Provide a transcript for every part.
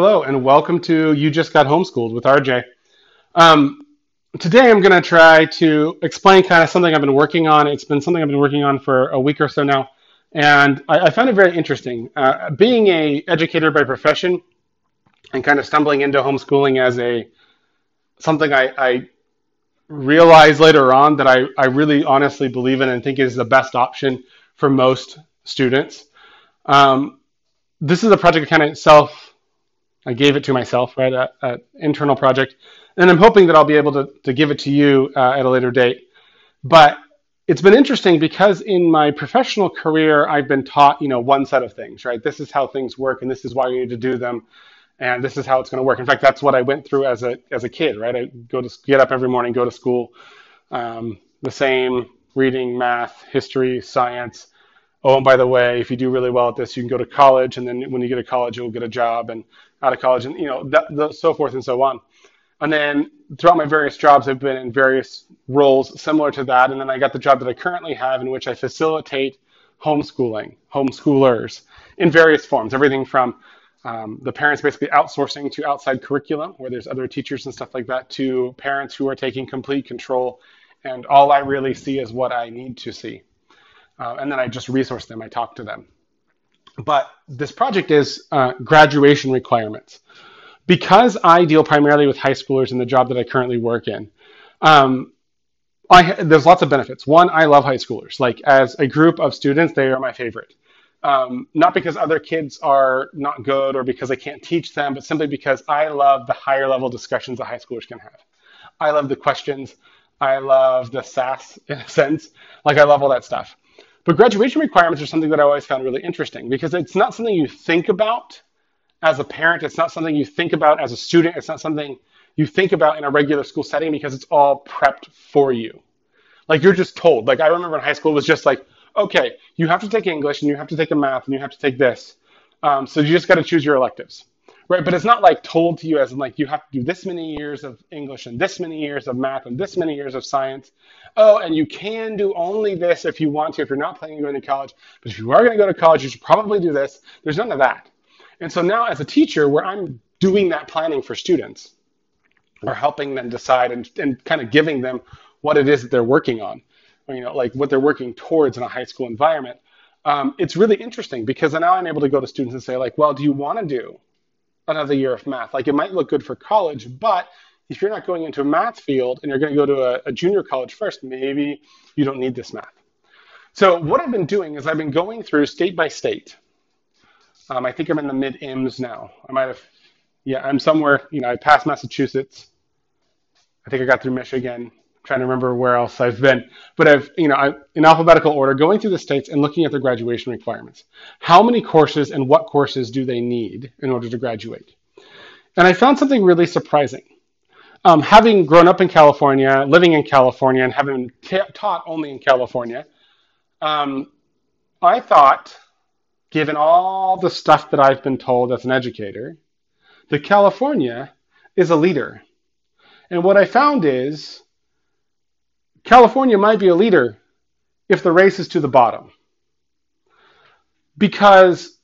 Hello, and welcome to You Just Got Homeschooled with RJ. Um, today I'm going to try to explain kind of something I've been working on. It's been something I've been working on for a week or so now, and I, I found it very interesting. Uh, being a educator by profession and kind of stumbling into homeschooling as a something I, I realized later on that I, I really honestly believe in and think is the best option for most students. Um, this is a project kind of self I gave it to myself, right, an internal project, and I'm hoping that I'll be able to, to give it to you uh, at a later date. But it's been interesting because in my professional career, I've been taught, you know, one set of things, right? This is how things work, and this is why you need to do them, and this is how it's going to work. In fact, that's what I went through as a as a kid, right? I go to get up every morning, go to school, um, the same reading, math, history, science. Oh, and by the way, if you do really well at this, you can go to college, and then when you get to college, you'll get a job, and out of college, and you know, that, the, so forth and so on. And then throughout my various jobs, I've been in various roles similar to that. And then I got the job that I currently have, in which I facilitate homeschooling, homeschoolers in various forms, everything from um, the parents basically outsourcing to outside curriculum, where there's other teachers and stuff like that, to parents who are taking complete control. And all I really see is what I need to see. Uh, and then I just resource them, I talk to them but this project is uh, graduation requirements. Because I deal primarily with high schoolers in the job that I currently work in, um, I, there's lots of benefits. One, I love high schoolers. Like as a group of students, they are my favorite. Um, not because other kids are not good or because I can't teach them, but simply because I love the higher level discussions that high schoolers can have. I love the questions. I love the sass in a sense. Like I love all that stuff. But graduation requirements are something that I always found really interesting because it's not something you think about as a parent. It's not something you think about as a student. It's not something you think about in a regular school setting because it's all prepped for you. Like you're just told. Like I remember in high school, it was just like, okay, you have to take English and you have to take a math and you have to take this. Um, so you just got to choose your electives right? But it's not like told to you as in like you have to do this many years of English and this many years of math and this many years of science. Oh, and you can do only this if you want to, if you're not planning on going to college. But if you are going to go to college, you should probably do this. There's none of that. And so now as a teacher, where I'm doing that planning for students or helping them decide and, and kind of giving them what it is that they're working on, or, you know, like what they're working towards in a high school environment, um, it's really interesting because now I'm able to go to students and say like, well, do you want to do another year of math. Like it might look good for college, but if you're not going into a math field and you're going to go to a, a junior college first, maybe you don't need this math. So what I've been doing is I've been going through state by state. Um, I think I'm in the mid M's now. I might have, yeah, I'm somewhere. You know, I passed Massachusetts. I think I got through Michigan trying to remember where else I've been, but I've, you know, I, in alphabetical order, going through the states and looking at their graduation requirements. How many courses and what courses do they need in order to graduate? And I found something really surprising. Um, having grown up in California, living in California, and having t- taught only in California, um, I thought, given all the stuff that I've been told as an educator, that California is a leader. And what I found is California might be a leader if the race is to the bottom. Because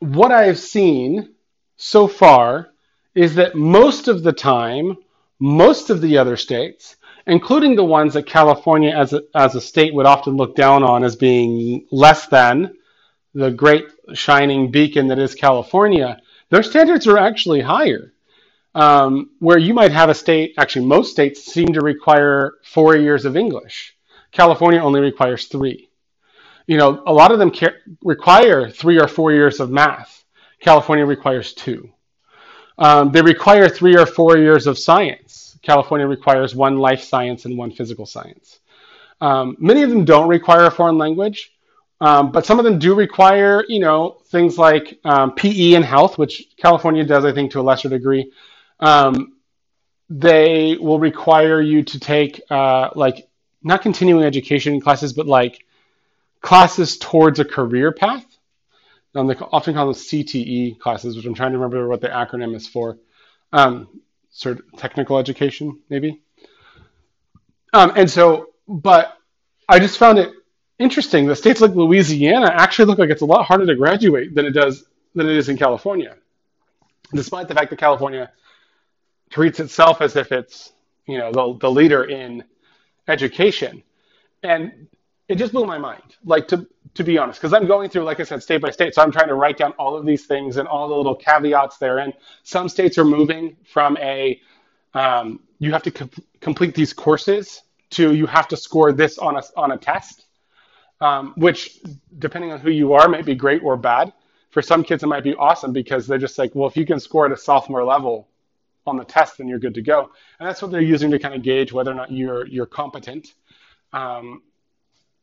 what I've seen so far is that most of the time, most of the other states, including the ones that California as a, as a state would often look down on as being less than the great shining beacon that is California, their standards are actually higher um, where you might have a state, actually, most states seem to require four years of English. California only requires three. You know, a lot of them require three or four years of math. California requires two. Um, they require three or four years of science. California requires one life science and one physical science. Um, many of them don't require a foreign language, um, but some of them do require, you know, things like um, PE and health, which California does, I think, to a lesser degree. Um, they will require you to take uh, like not continuing education classes, but like classes towards a career path. Um, they often call them CTE classes, which I'm trying to remember what the acronym is for. Um, sort of technical education, maybe. Um, and so, but I just found it interesting that states like Louisiana actually look like it's a lot harder to graduate than it does than it is in California. despite the fact that California treats itself as if it's you know the, the leader in education. And it just blew my mind like to to be honest because i'm going through like i said state by state so i'm trying to write down all of these things and all the little caveats there. And some states are moving from a um, you have to com- complete these courses to you have to score this on a on a test um, which depending on who you are might be great or bad. For some kids it might be awesome because they're just like well if you can score at a sophomore level on the test, then you're good to go. And that's what they're using to kind of gauge whether or not you're you're competent, um,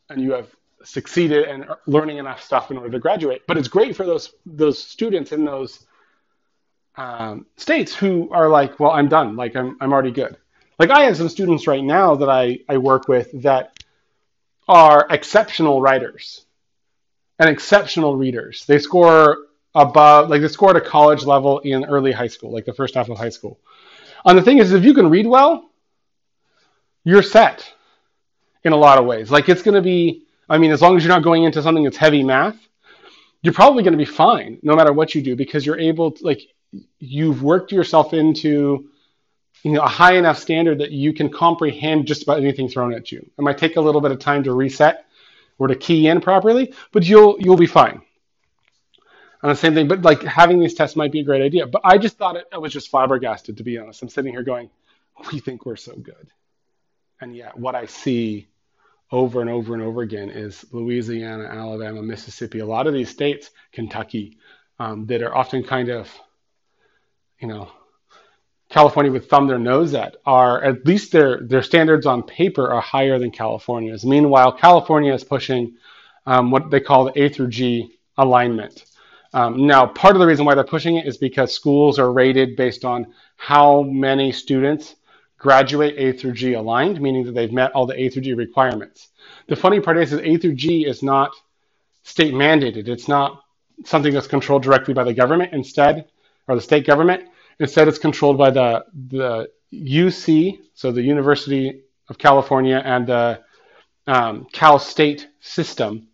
and you have succeeded and learning enough stuff in order to graduate. But it's great for those those students in those um, states who are like, well, I'm done. Like I'm I'm already good. Like I have some students right now that I I work with that are exceptional writers and exceptional readers. They score above, like they score at a college level in early high school, like the first half of high school. And the thing is, if you can read well, you're set in a lot of ways. Like it's going to be, I mean, as long as you're not going into something that's heavy math, you're probably going to be fine no matter what you do because you're able to, like, you've worked yourself into you know, a high enough standard that you can comprehend just about anything thrown at you. It might take a little bit of time to reset or to key in properly, but you'll you'll be fine. And the same thing, but like having these tests might be a great idea. But I just thought it, I was just flabbergasted, to be honest. I'm sitting here going, we think we're so good. And yet, what I see over and over and over again is Louisiana, Alabama, Mississippi, a lot of these states, Kentucky, um, that are often kind of, you know, California would thumb their nose at are at least their their standards on paper are higher than California's. Meanwhile, California is pushing um, what they call the A through G alignment. Um, now, part of the reason why they're pushing it is because schools are rated based on how many students graduate A through G aligned, meaning that they've met all the A through G requirements. The funny part is that A through G is not state mandated. It's not something that's controlled directly by the government instead, or the state government. Instead, it's controlled by the, the UC, so the University of California and the um, Cal State system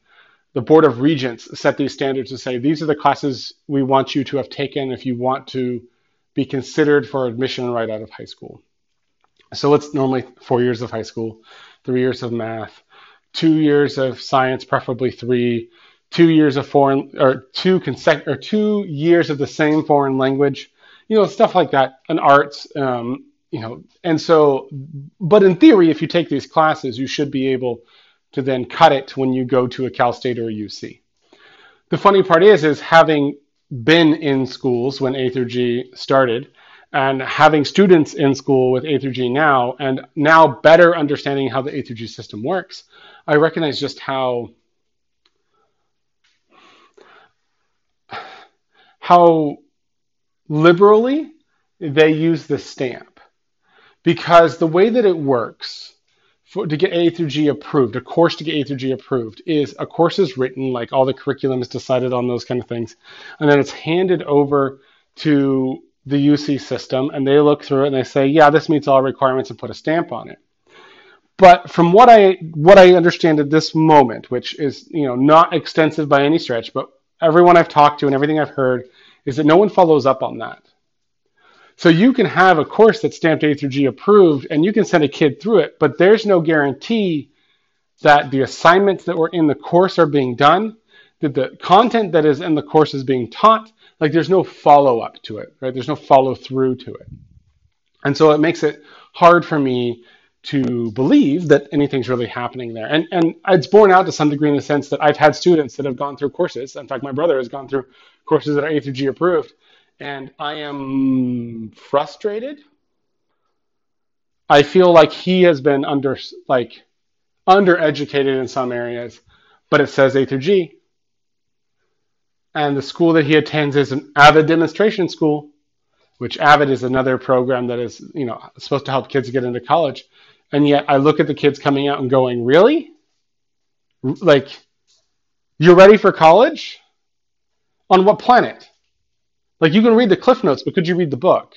the Board of Regents set these standards to say these are the classes we want you to have taken if you want to be considered for admission right out of high school. So it's normally four years of high school, three years of math, two years of science, preferably three, two years of foreign or two consec- or two years of the same foreign language, you know, stuff like that, and arts, um, you know, and so, but in theory, if you take these classes, you should be able to then cut it when you go to a Cal State or a UC. The funny part is, is having been in schools when A through G started, and having students in school with A through G now, and now better understanding how the A through G system works, I recognize just how how liberally they use the stamp because the way that it works for, to get A through G approved, a course to get A through G approved is a course is written, like all the curriculum is decided on those kind of things, and then it's handed over to the UC system, and they look through it and they say, yeah, this meets all requirements, and put a stamp on it. But from what I what I understand at this moment, which is you know not extensive by any stretch, but everyone I've talked to and everything I've heard is that no one follows up on that. So you can have a course that's stamped A through G approved and you can send a kid through it, but there's no guarantee that the assignments that were in the course are being done, that the content that is in the course is being taught. Like there's no follow up to it, right? There's no follow through to it. And so it makes it hard for me to believe that anything's really happening there. And and it's borne out to some degree in the sense that I've had students that have gone through courses. In fact, my brother has gone through courses that are A through G approved, and I am frustrated. I feel like he has been under like undereducated in some areas, but it says A through G. And the school that he attends is an AVID demonstration school, which AVID is another program that is, you know, supposed to help kids get into college. And yet I look at the kids coming out and going, "Really? Like you're ready for college? On what planet?" Like you can read the cliff notes, but could you read the book?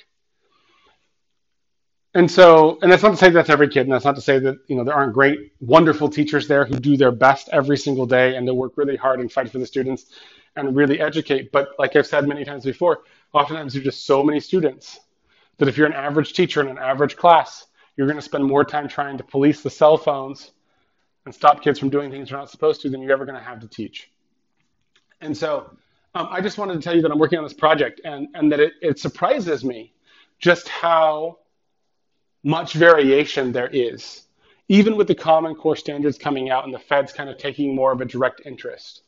And so, and that's not to say that's every kid, and that's not to say that you know there aren't great, wonderful teachers there who do their best every single day and they work really hard and fight for the students. and really educate. But like I've said many times before, oftentimes there's just so many students that if you're an average teacher in an average class, you're going to spend more time trying to police the cell phones and stop kids from doing things they're not supposed to than you're ever going to have to teach. And so um, I just wanted to tell you that I'm working on this project and, and that it, it surprises me just how much variation there is, even with the Common Core standards coming out and the feds kind of taking more of a direct interest.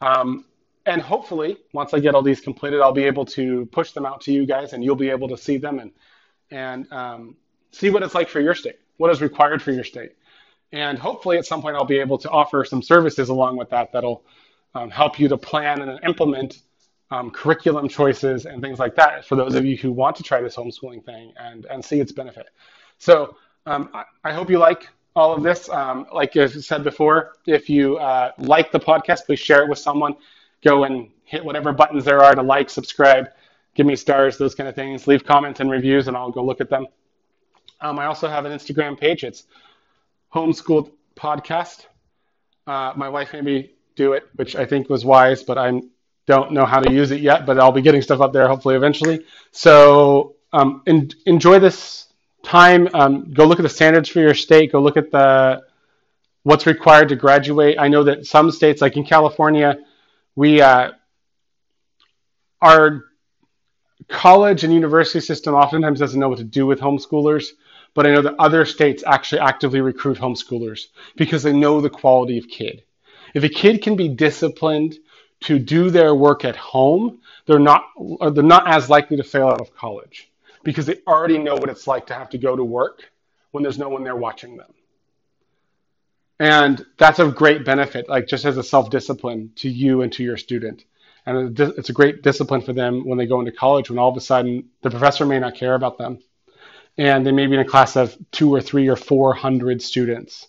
Um, and hopefully, once I get all these completed, I'll be able to push them out to you guys, and you'll be able to see them and and um, see what it's like for your state, what is required for your state, and hopefully, at some point, I'll be able to offer some services along with that that'll um, help you to plan and implement um, curriculum choices and things like that for those of you who want to try this homeschooling thing and and see its benefit. So um, I, I hope you like all of this. Um, like I said before, if you uh, like the podcast, please share it with someone go and hit whatever buttons there are to like, subscribe, give me stars, those kind of things. Leave comments and reviews, and I'll go look at them. Um, I also have an Instagram page. It's Homeschooled Podcast. Uh, my wife made me do it, which I think was wise, but I don't know how to use it yet. But I'll be getting stuff up there hopefully eventually. So um, en- enjoy this time. Um, go look at the standards for your state. Go look at the what's required to graduate. I know that some states, like in California, we uh, our college and university system oftentimes doesn't know what to do with homeschoolers but i know that other states actually actively recruit homeschoolers because they know the quality of kid if a kid can be disciplined to do their work at home they're not uh, they're not as likely to fail out of college because they already know what it's like to have to go to work when there's no one there watching them and that's a great benefit, like just as a self discipline to you and to your student. And it's a great discipline for them when they go into college, when all of a sudden the professor may not care about them. And they may be in a class of two or three or four hundred students.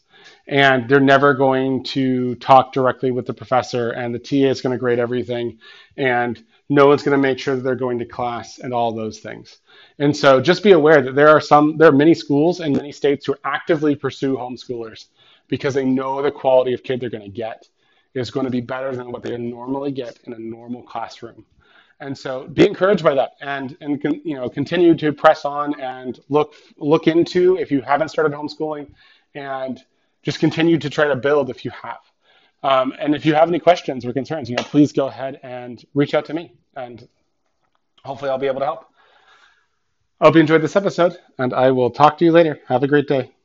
And they're never going to talk directly with the professor, and the TA is going to grade everything. And no one's going to make sure that they're going to class and all those things. And so just be aware that there are some, there are many schools and many states who actively pursue homeschoolers because they know the quality of kid they're going to get is going to be better than what they normally get in a normal classroom. And so be encouraged by that and, and you know, continue to press on and look, look into if you haven't started homeschooling and just continue to try to build if you have. Um, and if you have any questions or concerns, you know, please go ahead and reach out to me and hopefully I'll be able to help. I hope you enjoyed this episode and I will talk to you later. Have a great day.